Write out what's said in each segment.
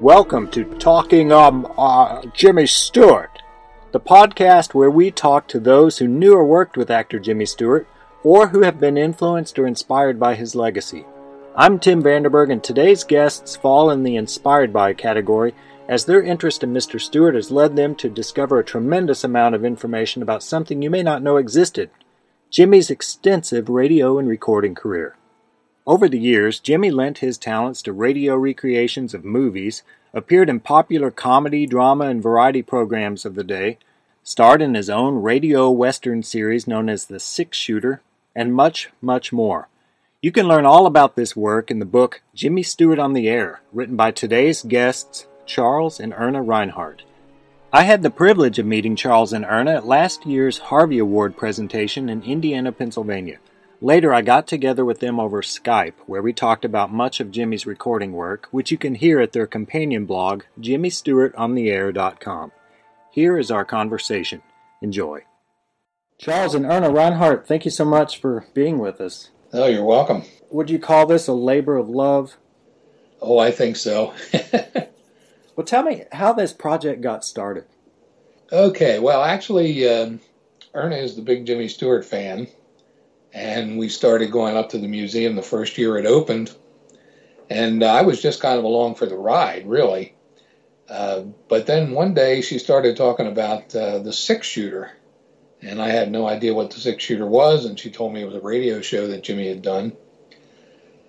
Welcome to Talking um uh, Jimmy Stewart, the podcast where we talk to those who knew or worked with actor Jimmy Stewart or who have been influenced or inspired by his legacy. I'm Tim Vanderberg, and today's guests fall in the inspired by category as their interest in Mr. Stewart has led them to discover a tremendous amount of information about something you may not know existed Jimmy's extensive radio and recording career. Over the years, Jimmy lent his talents to radio recreations of movies, appeared in popular comedy, drama, and variety programs of the day, starred in his own radio western series known as The Six Shooter, and much, much more. You can learn all about this work in the book Jimmy Stewart on the Air, written by today's guests, Charles and Erna Reinhardt. I had the privilege of meeting Charles and Erna at last year's Harvey Award presentation in Indiana, Pennsylvania. Later, I got together with them over Skype, where we talked about much of Jimmy's recording work, which you can hear at their companion blog, jimmystewartontheair.com. Here is our conversation. Enjoy. Charles and Erna Reinhardt, thank you so much for being with us. Oh, you're welcome. Would you call this a labor of love? Oh, I think so. well, tell me how this project got started. Okay, well, actually, um, Erna is the big Jimmy Stewart fan and we started going up to the museum the first year it opened. And uh, I was just kind of along for the ride, really. Uh, but then one day she started talking about uh, the six shooter, and I had no idea what the six shooter was, and she told me it was a radio show that Jimmy had done.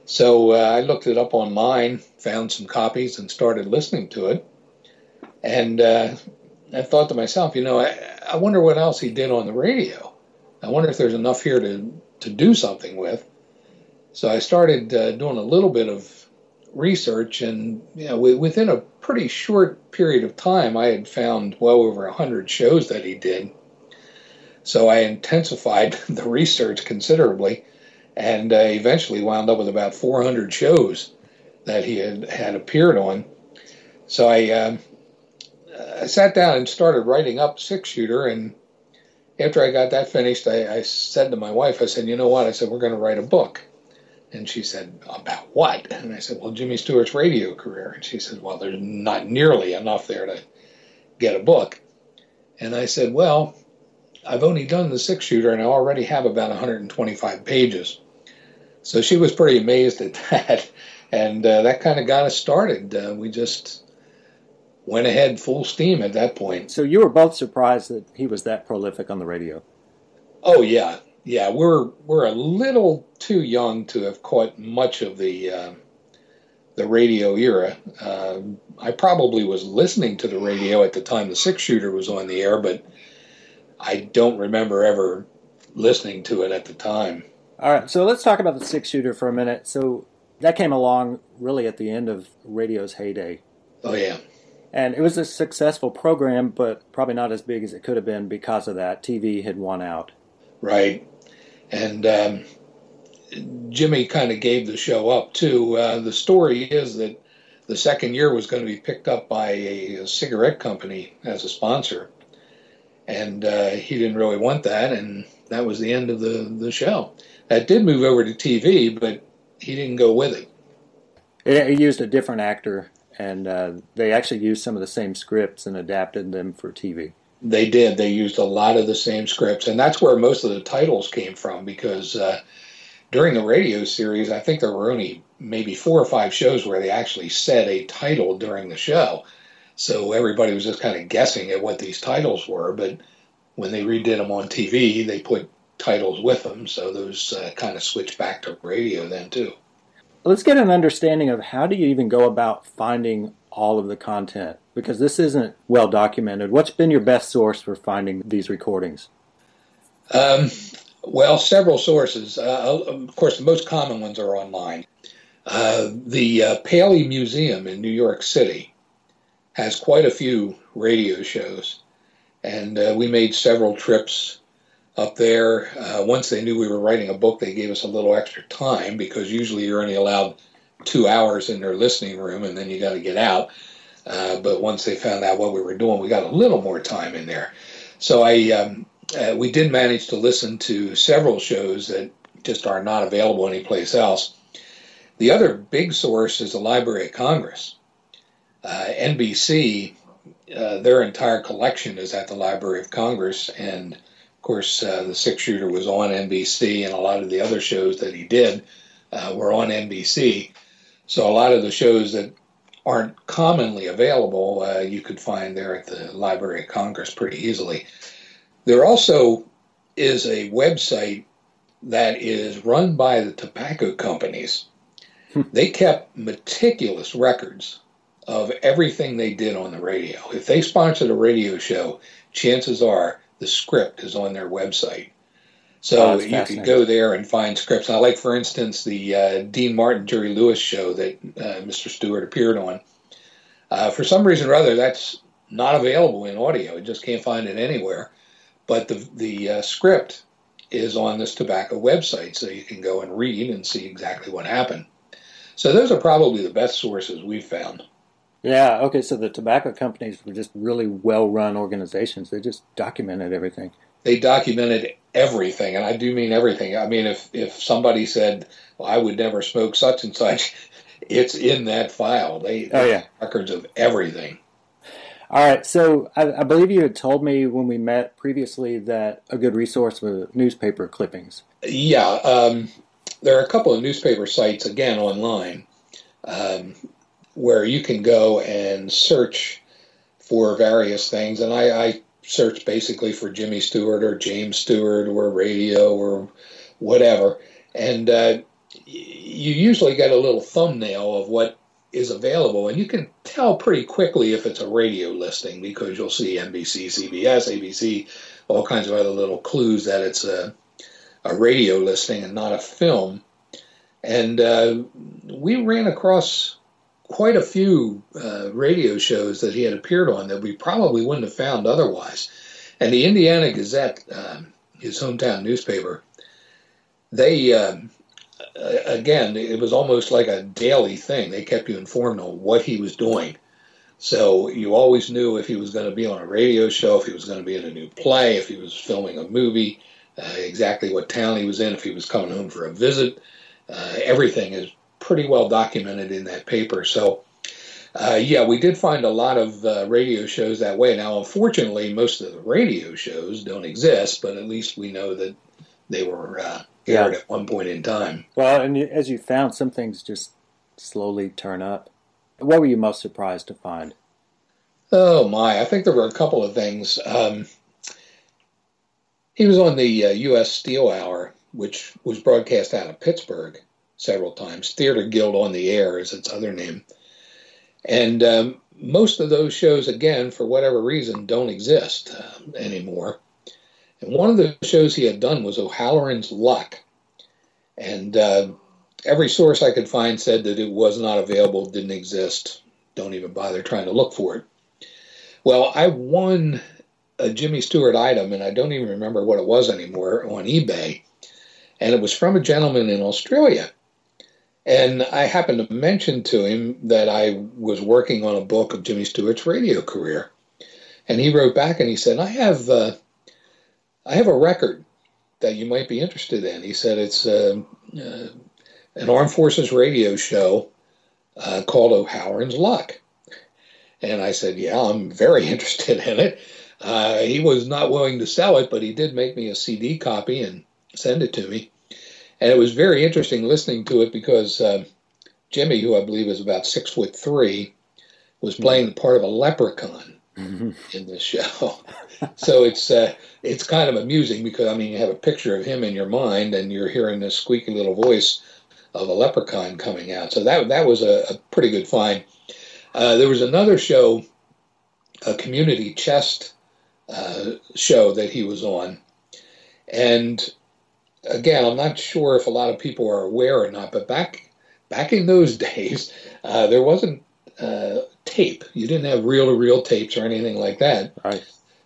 So uh, I looked it up online, found some copies, and started listening to it. And uh, I thought to myself, you know, I, I wonder what else he did on the radio. I wonder if there's enough here to to do something with. So I started uh, doing a little bit of research, and you know, within a pretty short period of time, I had found well over a hundred shows that he did. So I intensified the research considerably, and uh, eventually wound up with about 400 shows that he had had appeared on. So I, uh, I sat down and started writing up Six Shooter, and after I got that finished, I, I said to my wife, I said, you know what? I said, we're going to write a book. And she said, About what? And I said, Well, Jimmy Stewart's radio career. And she said, Well, there's not nearly enough there to get a book. And I said, Well, I've only done the six shooter and I already have about 125 pages. So she was pretty amazed at that. And uh, that kind of got us started. Uh, we just went ahead full steam at that point. So you were both surprised that he was that prolific on the radio. Oh yeah, yeah. We're we're a little too young to have caught much of the uh, the radio era. Uh, I probably was listening to the radio at the time the six shooter was on the air, but I don't remember ever listening to it at the time. All right, so let's talk about the six shooter for a minute. So that came along really at the end of radio's heyday. Oh yeah. And it was a successful program, but probably not as big as it could have been because of that. TV had won out. Right. And um, Jimmy kind of gave the show up, too. Uh, the story is that the second year was going to be picked up by a, a cigarette company as a sponsor. And uh, he didn't really want that, and that was the end of the, the show. That did move over to TV, but he didn't go with it. It, used a different actor and uh, they actually used some of the same scripts and adapted them for TV. They did. They used a lot of the same scripts, and that's where most of the titles came from. Because uh, during the radio series, I think there were only maybe four or five shows where they actually said a title during the show, so everybody was just kind of guessing at what these titles were. But when they redid them on TV, they put titles with them, so those uh, kind of switched back to radio then too let's get an understanding of how do you even go about finding all of the content because this isn't well documented. What's been your best source for finding these recordings? Um, well, several sources. Uh, of course, the most common ones are online. Uh, the uh, Paley Museum in New York City has quite a few radio shows, and uh, we made several trips up there. Uh, once they knew we were writing a book, they gave us a little extra time because usually you're only allowed two hours in their listening room and then you got to get out. Uh, but once they found out what we were doing, we got a little more time in there. So I um, uh, we did manage to listen to several shows that just are not available anyplace else. The other big source is the Library of Congress. Uh, NBC, uh, their entire collection is at the Library of Congress, and of course, uh, the six shooter was on NBC, and a lot of the other shows that he did uh, were on NBC. So a lot of the shows that aren't commonly available, uh, you could find there at the Library of Congress pretty easily. There also is a website that is run by the tobacco companies. Hmm. they kept meticulous records of everything they did on the radio. If they sponsored a radio show, chances are the script is on their website. So oh, you could go there and find scripts. Now, like for instance, the uh, Dean Martin, Jerry Lewis show that uh, Mr. Stewart appeared on. Uh, for some reason or other, that's not available in audio. You just can't find it anywhere. But the the uh, script is on this tobacco website, so you can go and read and see exactly what happened. So those are probably the best sources we've found. Yeah. Okay. So the tobacco companies were just really well-run organizations. They just documented everything. They documented everything, and I do mean everything. I mean, if if somebody said, well, "I would never smoke such and such," it's in that file. They, oh, yeah. records of everything. All right, so I, I, believe you had told me when we met previously that a good resource was newspaper clippings. Yeah, um, there are a couple of newspaper sites again online um, where you can go and search for various things, and I, I search basically for Jimmy Stewart or James Stewart or radio or whatever, and uh, you usually get a little thumbnail of what is available, and you can tell pretty quickly if it's a radio listing because you'll see NBC, CBS, ABC, all kinds of other little clues that it's a, a radio listing and not a film. And uh, we ran across quite a few uh, radio shows that he had appeared on that we probably wouldn't have found otherwise. And the Indiana Gazette, uh, his hometown newspaper, they um, again, it was almost like a daily thing. They kept you informed on what he was doing. So you always knew if he was going to be on a radio show, if he was going to be in a new play, if he was filming a movie, uh, exactly what town he was in, if he was coming home for a visit. Uh, everything is pretty well documented in that paper. So, uh, yeah, we did find a lot of uh, radio shows that way. Now, unfortunately, most of the radio shows don't exist, but at least we know that they were uh, yeah. at one point in time. Well, and as you found, some things just slowly turn up. What were you most surprised to find? Oh my! I think there were a couple of things. Um, he was on the uh, U.S. Steel Hour, which was broadcast out of Pittsburgh several times. Theater Guild on the Air is its other name, and um, most of those shows, again, for whatever reason, don't exist uh, anymore. And one of the shows he had done was O'Halloran's Luck. And uh, every source I could find said that it was not available, didn't exist. Don't even bother trying to look for it. Well, I won a Jimmy Stewart item, and I don't even remember what it was anymore, on eBay. And it was from a gentleman in Australia. And I happened to mention to him that I was working on a book of Jimmy Stewart's radio career. And he wrote back and he said, I have. Uh, I have a record that you might be interested in. He said it's uh, uh, an Armed Forces radio show uh, called O'Halloran's Luck. And I said, Yeah, I'm very interested in it. Uh, he was not willing to sell it, but he did make me a CD copy and send it to me. And it was very interesting listening to it because uh, Jimmy, who I believe is about six foot three, was playing the part of a leprechaun mm-hmm. in this show. so it's uh, it's kind of amusing because I mean you have a picture of him in your mind and you're hearing this squeaky little voice of a leprechaun coming out. So that that was a, a pretty good find. Uh, there was another show, a community chest uh, show that he was on, and again, I'm not sure if a lot of people are aware or not, but back back in those days, uh, there wasn't uh, tape. You didn't have reel to reel tapes or anything like that. Right.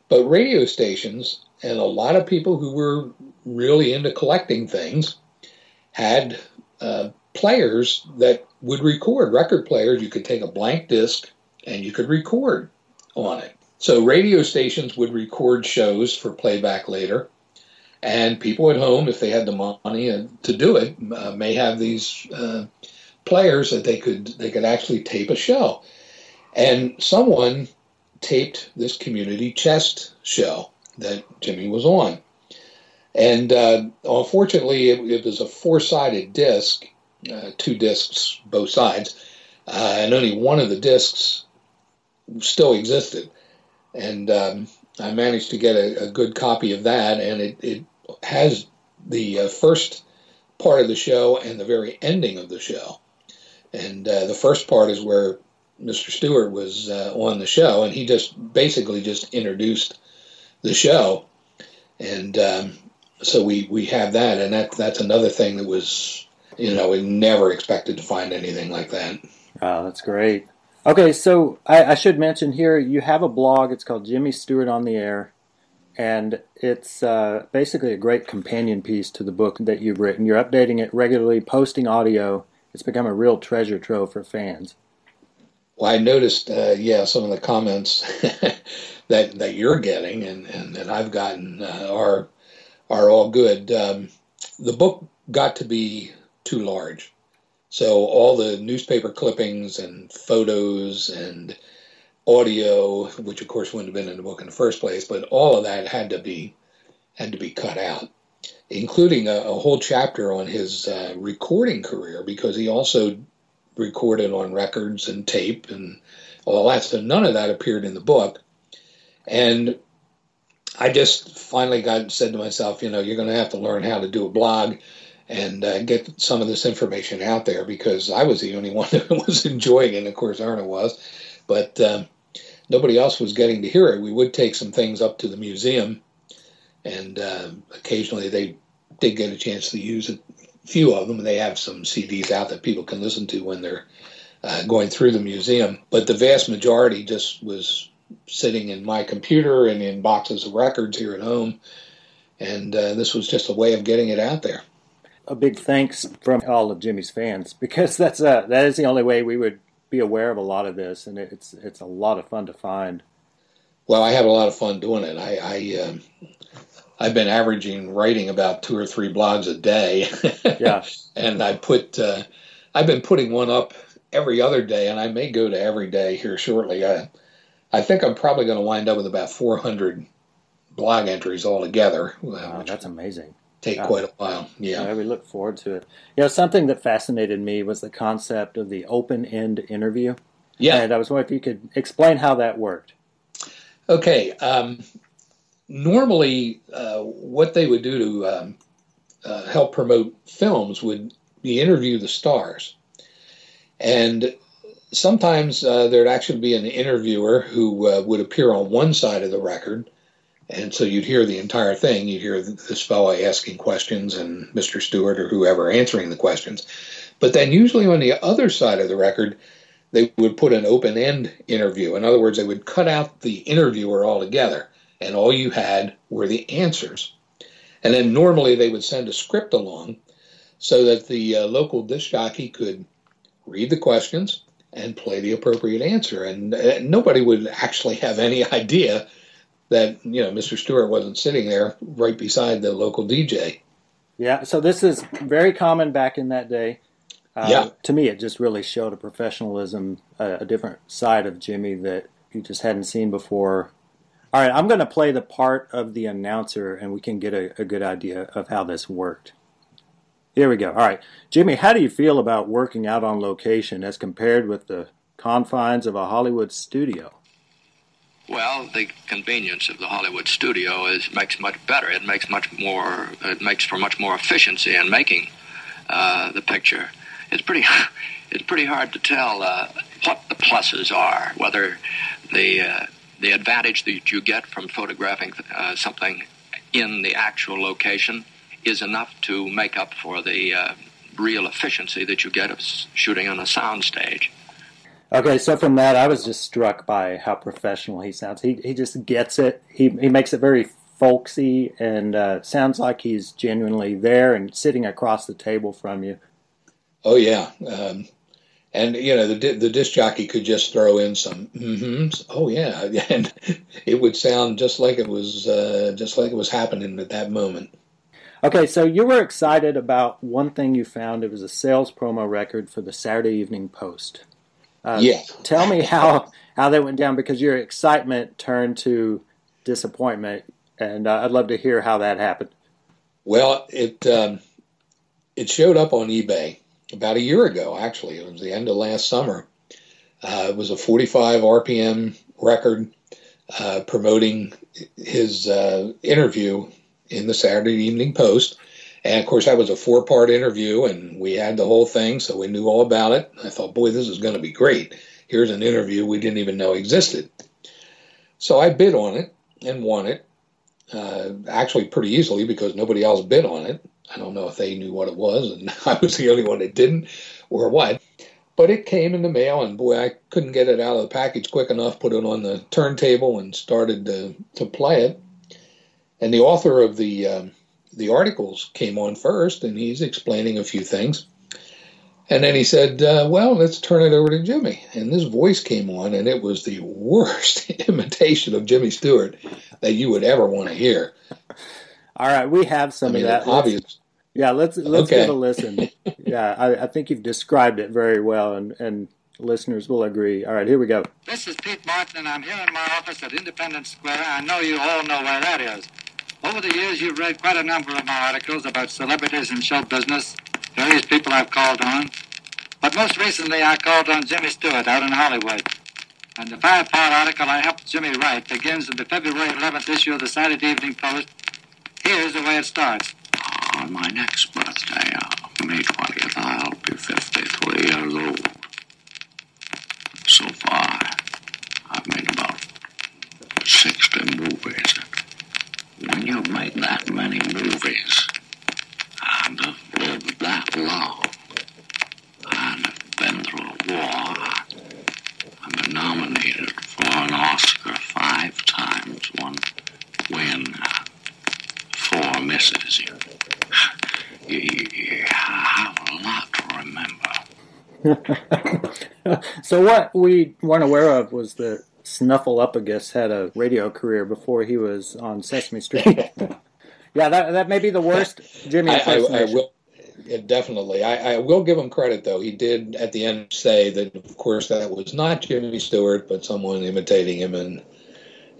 But radio stations and a lot of people who were really into collecting things had uh, players that would record record players. You could take a blank disc and you could record on it. So radio stations would record shows for playback later, and people at home, if they had the money uh, to do it, uh, may have these uh, players that they could they could actually tape a show. And someone taped this community chest show that Jimmy was on. And uh, unfortunately, it, it, was a four sided disc, uh, two discs, both sides, uh, and only one of the discs still existed. And um, I managed to get a, a, good copy of that, and it, it has the uh, first part of the show and the very ending of the show. And uh, the first part is where Mr. Stewart was uh, on the show, and he just basically just introduced the show, and um, so we we have that, and that that's another thing that was, you know, we never expected to find anything like that. Oh, that's great. Okay, so I, I should mention here you have a blog. It's called Jimmy Stewart on the Air, and it's uh, basically a great companion piece to the book that you've written. You're updating it regularly, posting audio. It's become a real treasure trove for fans. Well, I noticed, uh, yeah, some of the comments that that you're getting and, and that I've gotten uh, are are all good. Um, the book got to be too large, so all the newspaper clippings and photos and audio, which of course wouldn't have been in the book in the first place, but all of that had to be had to be cut out, including a, a whole chapter on his uh, recording career because he also recorded on records and tape and all that. So none of that appeared in the book. And I just finally got said to myself, you know, you're going to have to learn how to do a blog and uh, get some of this information out there because I was the only one that was enjoying it. And of course, Erna was, but um, nobody else was getting to hear it. We would take some things up to the museum, and uh, occasionally they did get a chance to use a few of them. They have some CDs out that people can listen to when they're uh, going through the museum. But the vast majority just was sitting in my computer and in boxes of records here at home. And uh, this was just a way of getting it out there. A big thanks from all of Jimmy's fans because that's uh, that is the only way we would be aware of a lot of this, and it's it's a lot of fun to find. Well, I have a lot of fun doing it. I, I um, I've been averaging writing about two or three blogs a day. yeah. And I put, uh, I've been putting one up every other day, and I may go to every day here shortly. I, I think I'm probably going to wind up with about 400 blog entries altogether. Wow, that's amazing. Take quite a while. Yeah. yeah. We look forward to it. You know, something that fascinated me was the concept of the open end interview. Yeah. And I was wondering if you could explain how that worked. Okay. Um, normally, uh, what they would do to um, uh, help promote films would be interview the stars. And sometimes uh, there'd actually be an interviewer who uh, would appear on one side of the record. And so you'd hear the entire thing. You'd hear this fellow asking questions and Mr. Stewart or whoever answering the questions. But then, usually on the other side of the record, they would put an open end interview. In other words, they would cut out the interviewer altogether and all you had were the answers. And then normally they would send a script along so that the uh, local disc jockey could read the questions and play the appropriate answer. And uh, nobody would actually have any idea that you know Mr. Stewart wasn't sitting there right beside the local DJ. Yeah, so this is very common back in that day. Uh, yeah. To me, it just really showed a professionalism, a, a different side of Jimmy that you just hadn't seen before all right, I'm going to play the part of the announcer and we can get a, a, good idea of how this worked. Here we go. All right. Jimmy, how do you feel about working out on location as compared with the confines of a Hollywood studio? Well, the convenience of the Hollywood studio is makes much better. It makes much more. It makes for much more efficiency in making uh, the picture. It's pretty. It's pretty hard to tell uh, what the pluses are. Whether the uh, the advantage that you get from photographing uh, something in the actual location is enough to make up for the uh, real efficiency that you get of shooting on a soundstage. Okay, so from that, I was just struck by how professional he sounds. He he just gets it. He he makes it very folksy and uh, sounds like he's genuinely there and sitting across the table from you. Oh yeah, um, and you know the the disc jockey could just throw in some mm-hmm. oh yeah and it would sound just like it was uh, just like it was happening at that moment okay so you were excited about one thing you found it was a sales promo record for the saturday evening post uh, yeah tell me how how that went down because your excitement turned to disappointment, and uh, I'd love to hear how that happened. Well, it um, it showed up on eBay about a year ago. Actually, it was the end of last summer. Uh, it was a 45 RPM record uh, promoting his uh, interview in the Saturday Evening Post. And of course, that was a four part interview, and we had the whole thing, so we knew all about it. I thought, boy, this is going to be great. Here's an interview we didn't even know existed. So I bid on it and won it, uh, actually pretty easily because nobody else bid on it. I don't know if they knew what it was, and I was the only one that didn't, or what. But it came in the mail, and boy, I couldn't get it out of the package quick enough. Put it on the turntable and started to, to play it. And the author of the um, the articles came on first, and he's explaining a few things. And then he said, uh, "Well, let's turn it over to Jimmy." And this voice came on, and it was the worst imitation of Jimmy Stewart that you would ever want to hear. All right, we have some I mean, of that. Obvious. Let's, yeah, let's let's okay. give a listen. yeah, I, I, think you've described it very well, and and listeners will agree. All right, here we go. This is Pete Martin, and I'm here in my office at Independence Square. I know you all know where that is. Over the years, you've read quite a number of my articles about celebrities in show business, various people I've called on. But most recently, I called on Jimmy Stewart out in Hollywood. And the five-part article I helped Jimmy write begins in the February 11th issue of the Saturday Evening Post. Here's the way it starts. On my next birthday, May 20th, I'll be 53 years old. So far, I've made about 60 movies you make that many movies and uh, have lived that long and have been through a war and been nominated for an Oscar five times, one win, four misses, you, you, you have a lot to remember. so what we weren't aware of was that Snuffleupagus had a radio career before he was on Sesame Street. yeah, that that may be the worst Jimmy I, I, I will, yeah, definitely. I, I, will give him credit, though. He did at the end say that, of course, that was not Jimmy Stewart, but someone imitating him. And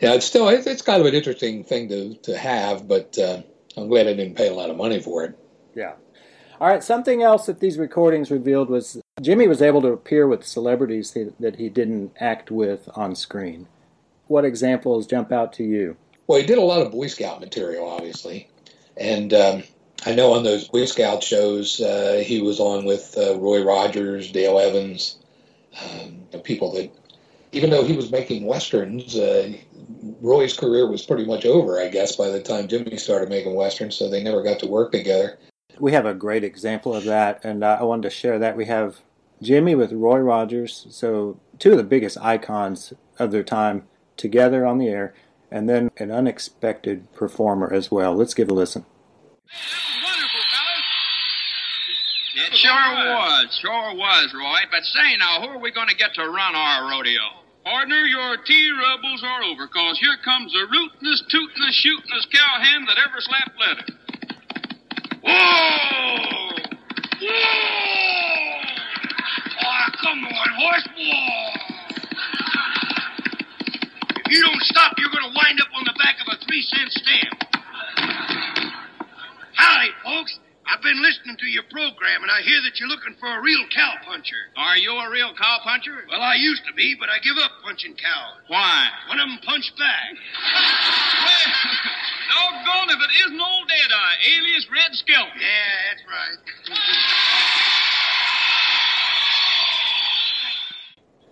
yeah, it's still it's, it's kind of an interesting thing to to have, but uh, I'm glad I didn't pay a lot of money for it. Yeah. All right. Something else that these recordings revealed was Jimmy was able to appear with celebrities that he didn't act with on screen. What examples jump out to you? Well, he did a lot of Boy Scout material, obviously. And um, I know on those Boy Scout shows, uh, he was on with uh, Roy Rogers, Dale Evans, um, people that, even though he was making westerns, uh, Roy's career was pretty much over, I guess, by the time Jimmy started making westerns, so they never got to work together. We have a great example of that, and uh, I wanted to share that. We have Jimmy with Roy Rogers, so two of the biggest icons of their time together on the air, and then an unexpected performer as well. Let's give a listen. It sure was, sure was, Roy. But say now, who are we going to get to run our rodeo? Partner, your tea rebels are over, cause here comes the rootin'est, tootin'est, shootin'est cowhand that ever slapped leather. Whoa! Whoa! Oh, come on, horse! Whoa! If you don't stop, you're going to wind up on the back of a three cent stamp. Howdy, folks. I've been listening to your program, and I hear that you're looking for a real cowpuncher. Are you a real cowpuncher? Well, I used to be, but I give up punching cows. Why? One of them punched back. well, doggone if it isn't old Deadeye, eh, alias Red Skelton. Yeah, that's right.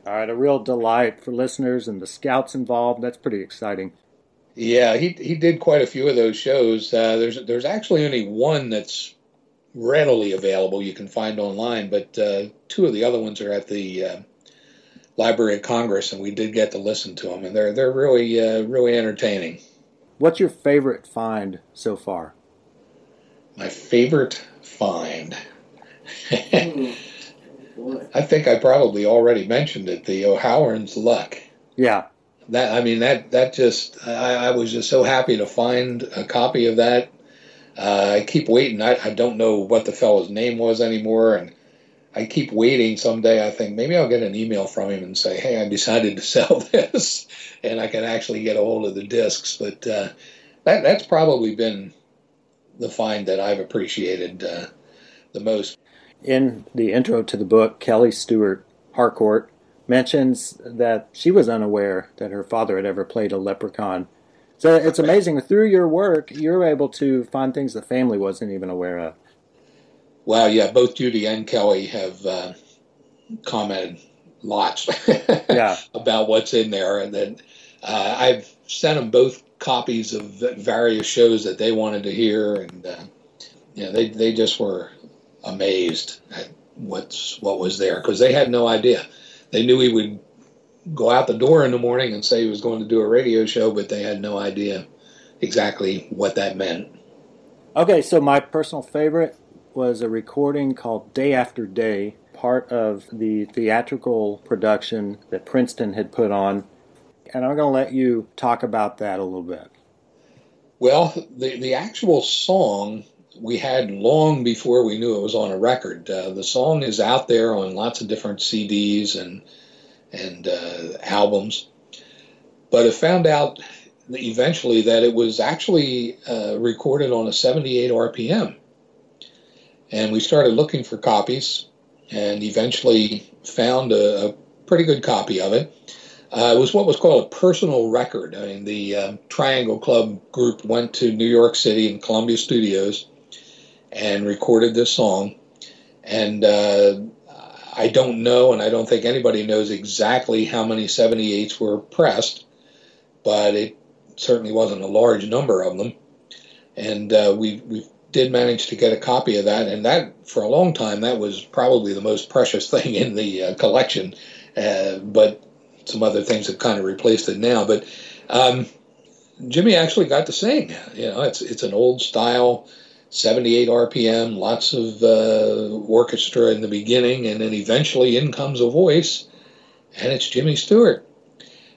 All right, a real delight for listeners and the scouts involved. That's pretty exciting. Yeah, he he did quite a few of those shows. Uh, there's there's actually only one that's readily available you can find online, but uh, two of the other ones are at the uh, Library of Congress, and we did get to listen to them, and they're they're really uh, really entertaining. What's your favorite find so far? My favorite find. I think I probably already mentioned it. The O'Halloran's Luck. Yeah. That I mean that that just I, I was just so happy to find a copy of that uh, I keep waiting. I, I don't know what the fellow's name was anymore, and I keep waiting someday. I think maybe I'll get an email from him and say, "Hey, I decided to sell this," and I can actually get a hold of the discs. But uh, that that's probably been the find that I've appreciated uh, the most. In the intro to the book, Kelly Stewart Harcourt mentions that she was unaware that her father had ever played a leprechaun. So it's amazing. Through your work, you're able to find things the family wasn't even aware of. Well, yeah, both Judy and Kelly have uh, commented lots yeah. about what's in there, and then uh, I've sent them both copies of various shows that they wanted to hear, and uh, yeah, they they just were amazed at what's what was there because they had no idea. They knew he would go out the door in the morning and say he was going to do a radio show, but they had no idea exactly what that meant. Okay, so my personal favorite was a recording called Day After Day, part of the theatrical production that Princeton had put on. And I'm going to let you talk about that a little bit. Well, the, the actual song we had long before we knew it was on a record. Uh, the song is out there on lots of different CDs and and uh, albums, but I found out eventually that it was actually uh, recorded on a 78 RPM and we started looking for copies and eventually found a, a pretty good copy of it. Uh, it was what was called a personal record. I mean, the uh, Triangle Club group went to New York City and Columbia Studios and recorded this song. And uh, I don't know, and I don't think anybody knows exactly how many 78s were pressed, but it certainly wasn't a large number of them. And uh, we, we've did manage to get a copy of that, and that for a long time that was probably the most precious thing in the uh, collection. Uh, but some other things have kind of replaced it now. But um, Jimmy actually got to sing. You know, it's it's an old style, 78 RPM, lots of uh, orchestra in the beginning, and then eventually in comes a voice, and it's Jimmy Stewart.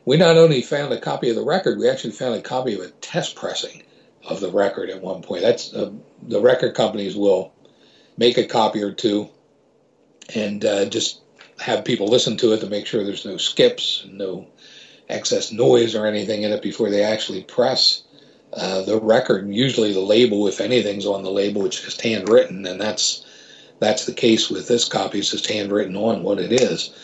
We not only found a copy of the record, we actually found a copy of a test pressing of the record at one point. That's uh, the record companies will make a copy or two and uh, just have people listen to it to make sure there's no skips, no excess noise or anything in it before they actually press uh, the record. Usually, the label, if anything's on the label, it's just handwritten, and that's that's the case with this copy. It's just handwritten on what it is.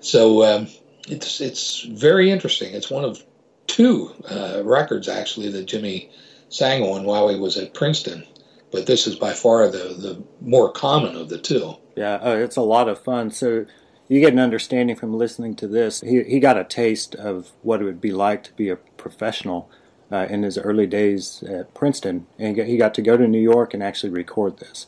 So um, it's it's very interesting. It's one of two uh, records actually that Jimmy sang on while he was at Princeton. But this is by far the, the more common of the two. Yeah, uh, it's a lot of fun. So you get an understanding from listening to this. He, he got a taste of what it would be like to be a professional uh, in his early days at Princeton. And he got to go to New York and actually record this.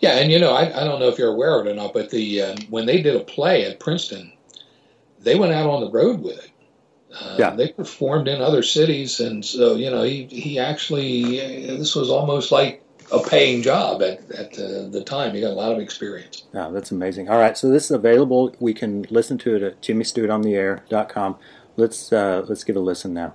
Yeah, and you know, I, I don't know if you're aware of it or not, but the uh, when they did a play at Princeton, they went out on the road with it. Uh, yeah. They performed in other cities, and so you know he he actually this was almost like a paying job at at uh, the time. He got a lot of experience. Yeah, that's amazing. All right, so this is available. We can listen to it at jimmystewartontheair.com. Let's uh, let's give a listen now.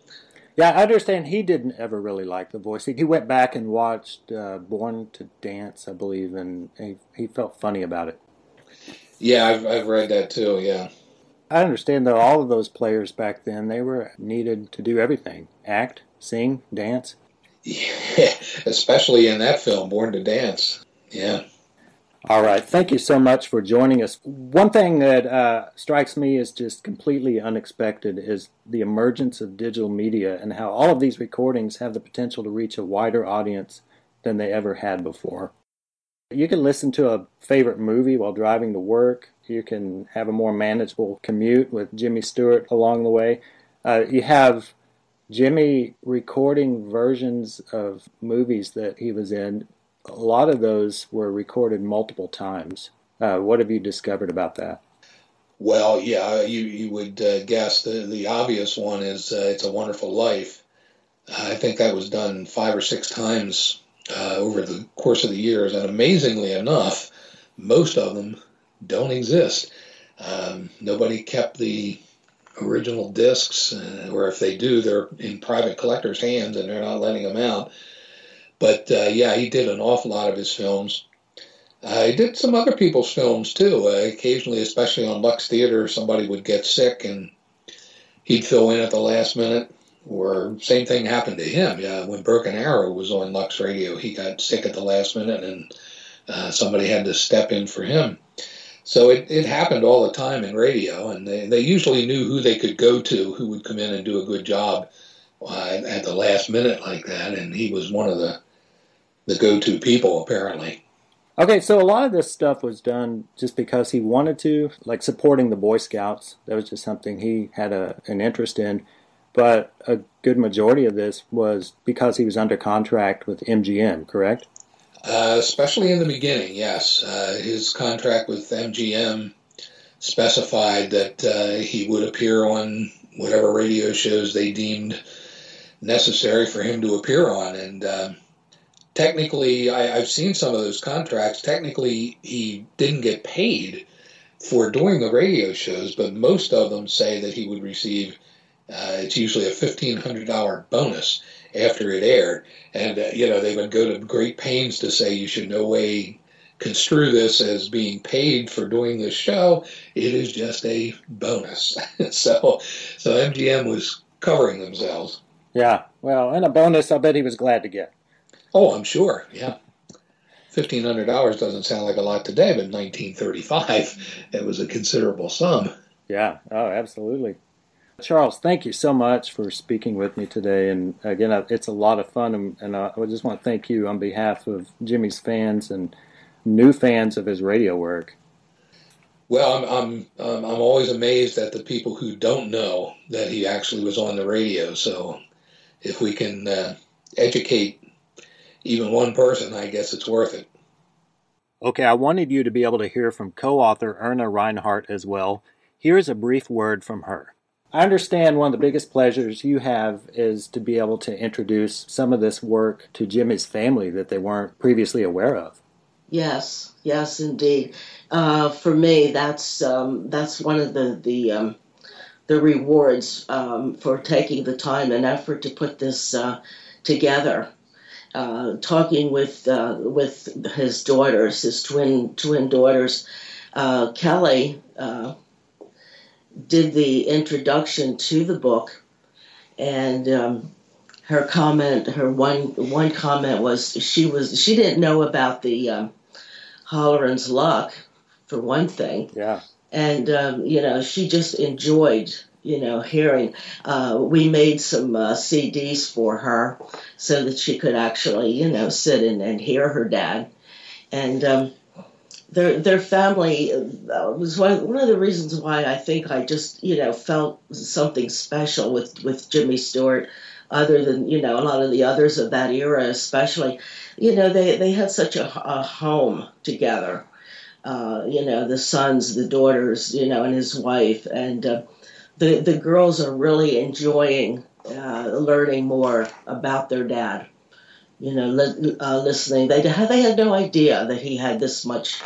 Yeah, I understand he didn't ever really like the voice. He, he went back and watched uh, Born to Dance, I believe, and he, he felt funny about it. Yeah, I've, I've read that too. Yeah. I understand that all of those players back then they were needed to do everything: act, sing, dance. Yeah, especially in that film, Born to Dance. Yeah. All right. Thank you so much for joining us. One thing that uh, strikes me as just completely unexpected is the emergence of digital media and how all of these recordings have the potential to reach a wider audience than they ever had before. You can listen to a favorite movie while driving to work. You can have a more manageable commute with Jimmy Stewart along the way. Uh, you have Jimmy recording versions of movies that he was in a lot of those were recorded multiple times. Uh, what have you discovered about that? Well, yeah, you you would uh, guess the the obvious one is uh, "It's a Wonderful Life." I think that was done five or six times uh, over the course of the years, and amazingly enough, most of them don't exist. Um, nobody kept the original discs, uh, or if they do, they're in private collectors' hands and they're not letting them out. But uh, yeah, he did an awful lot of his films. Uh, he did some other people's films too. Uh, occasionally, especially on Lux Theater, somebody would get sick and he'd fill in at the last minute. Or same thing happened to him. Yeah, when Broken Arrow was on Lux Radio, he got sick at the last minute and uh, somebody had to step in for him. So it, it happened all the time in radio, and they, they usually knew who they could go to, who would come in and do a good job uh, at the last minute like that. And he was one of the the go-to people apparently. Okay, so a lot of this stuff was done just because he wanted to, like supporting the Boy Scouts. That was just something he had a, an interest in. But a good majority of this was because he was under contract with MGM, correct? Uh, especially in the beginning, yes. Uh, his contract with MGM specified that uh, he would appear on whatever radio shows they deemed necessary for him to appear on. And um, technically, I, have seen some of those contracts. Technically, he didn't get paid for doing the radio shows, but most of them say that he would receive. Uh, it's usually a fifteen hundred dollar bonus after it aired, and uh, you know they would go to great pains to say you should no way construe this as being paid for doing this show. It is just a bonus. so, so MGM was covering themselves. Yeah, well, and a bonus I bet he was glad to get. Oh, I'm sure. Yeah. Fifteen hundred dollars doesn't sound like a lot today, but in 1935, it was a considerable sum. Yeah. Oh, absolutely. Charles, thank you so much for speaking with me today. And again, it's a lot of fun, and, and I just want to thank you on behalf of Jimmy's fans and new fans of his radio work. Well, I'm I'm um, I'm always amazed at the people who don't know that he actually was on the radio. So, if we can uh, educate even one person, I guess it's worth it. Okay, I wanted you to be able to hear from co author Erna Reinhardt as well. Here's a brief word from her. I understand one of the biggest pleasures you have is to be able to introduce some of this work to Jimmy's family that they weren't previously aware of. Yes, yes, indeed. Uh, for me, that's um, that's one of the the um, the rewards um, for taking the time and effort to put this uh, together uh, talking with uh, with his daughters, his twin twin daughters. Uh, Kelly uh, did the introduction to the book, and um, her comment, her one one comment was she was she didn't know about the um, luck for one thing. Yeah. And um, you know she just enjoyed you know, hearing. Uh, we made some uh, CDs for her so that she could actually, you know, sit and, and hear her dad. And um, their their family uh, was one, one of the reasons why I think I just, you know, felt something special with, with Jimmy Stewart, other than, you know, a lot of the others of that era, especially. You know, they, they had such a, a home together. Uh, you know, the sons, the daughters, you know, and his wife. And, uh, the the girls are really enjoying uh, learning more about their dad. You know, li- uh, listening. They they had no idea that he had this much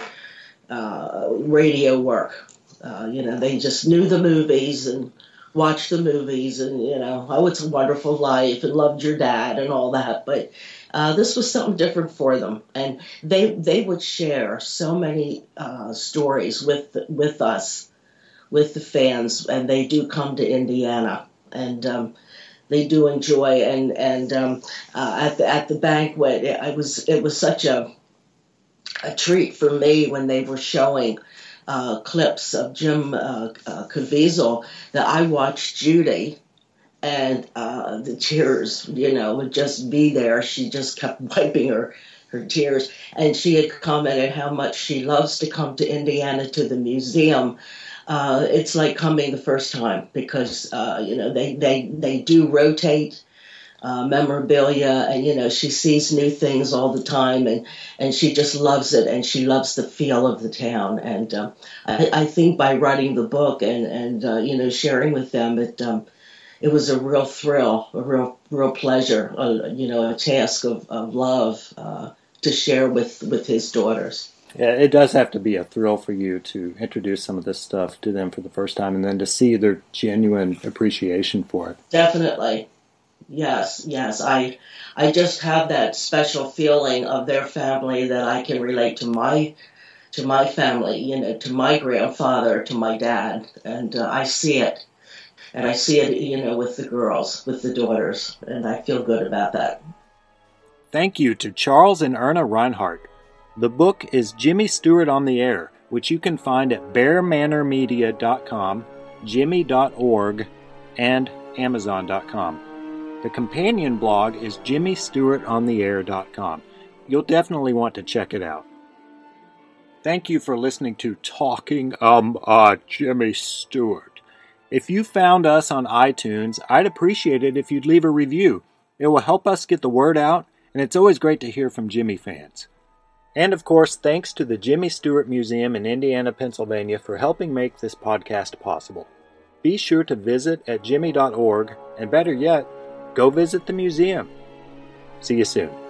uh, radio work. Uh, you know, they just knew the movies and watched the movies and you know, oh, it's a wonderful life and loved your dad and all that. But uh, this was something different for them, and they they would share so many uh, stories with with us with the fans, and they do come to Indiana, and um, they do enjoy. And and um, uh, at the at the banquet, it, it was it was such a a treat for me when they were showing uh, clips of Jim uh, uh, Caviezel that I watched Judy and uh, the tears, you know, would just be there. She just kept wiping her her tears, and she had commented how much she loves to come to Indiana to the museum. Uh, it's like coming the first time because uh, you know they they they do rotate uh, memorabilia, and you know she sees new things all the time, and and she just loves it, and she loves the feel of the town. And um, I, I, think by writing the book and and uh, you know sharing with them, it um, it was a real thrill, a real real pleasure, uh, you know, a task of, of love uh, to share with with his daughters. Yeah, it does have to be a thrill for you to introduce some of this stuff to them for the first time, and then to see their genuine appreciation for it. Definitely, Yes, yes. I I just have that special feeling of their family that I can relate to my to my family, you know, to my grandfather, to my dad, and uh, I see it. And I see it, you know, with the girls, with the daughters, and I feel good about that. Thank you to Charles and Erna Reinhardt. The book is Jimmy Stewart on the Air, which you can find at bearmanormedia.com, jimmy.org, and amazon.com. The companion blog is jimmystewartontheair.com. You'll definitely want to check it out. Thank you for listening to Talking Um uh Jimmy Stewart. If you found us on iTunes, I'd appreciate it if you'd leave a review. It will help us get the word out, and it's always great to hear from Jimmy fans. And of course, thanks to the Jimmy Stewart Museum in Indiana, Pennsylvania for helping make this podcast possible. Be sure to visit at jimmy.org, and better yet, go visit the museum. See you soon.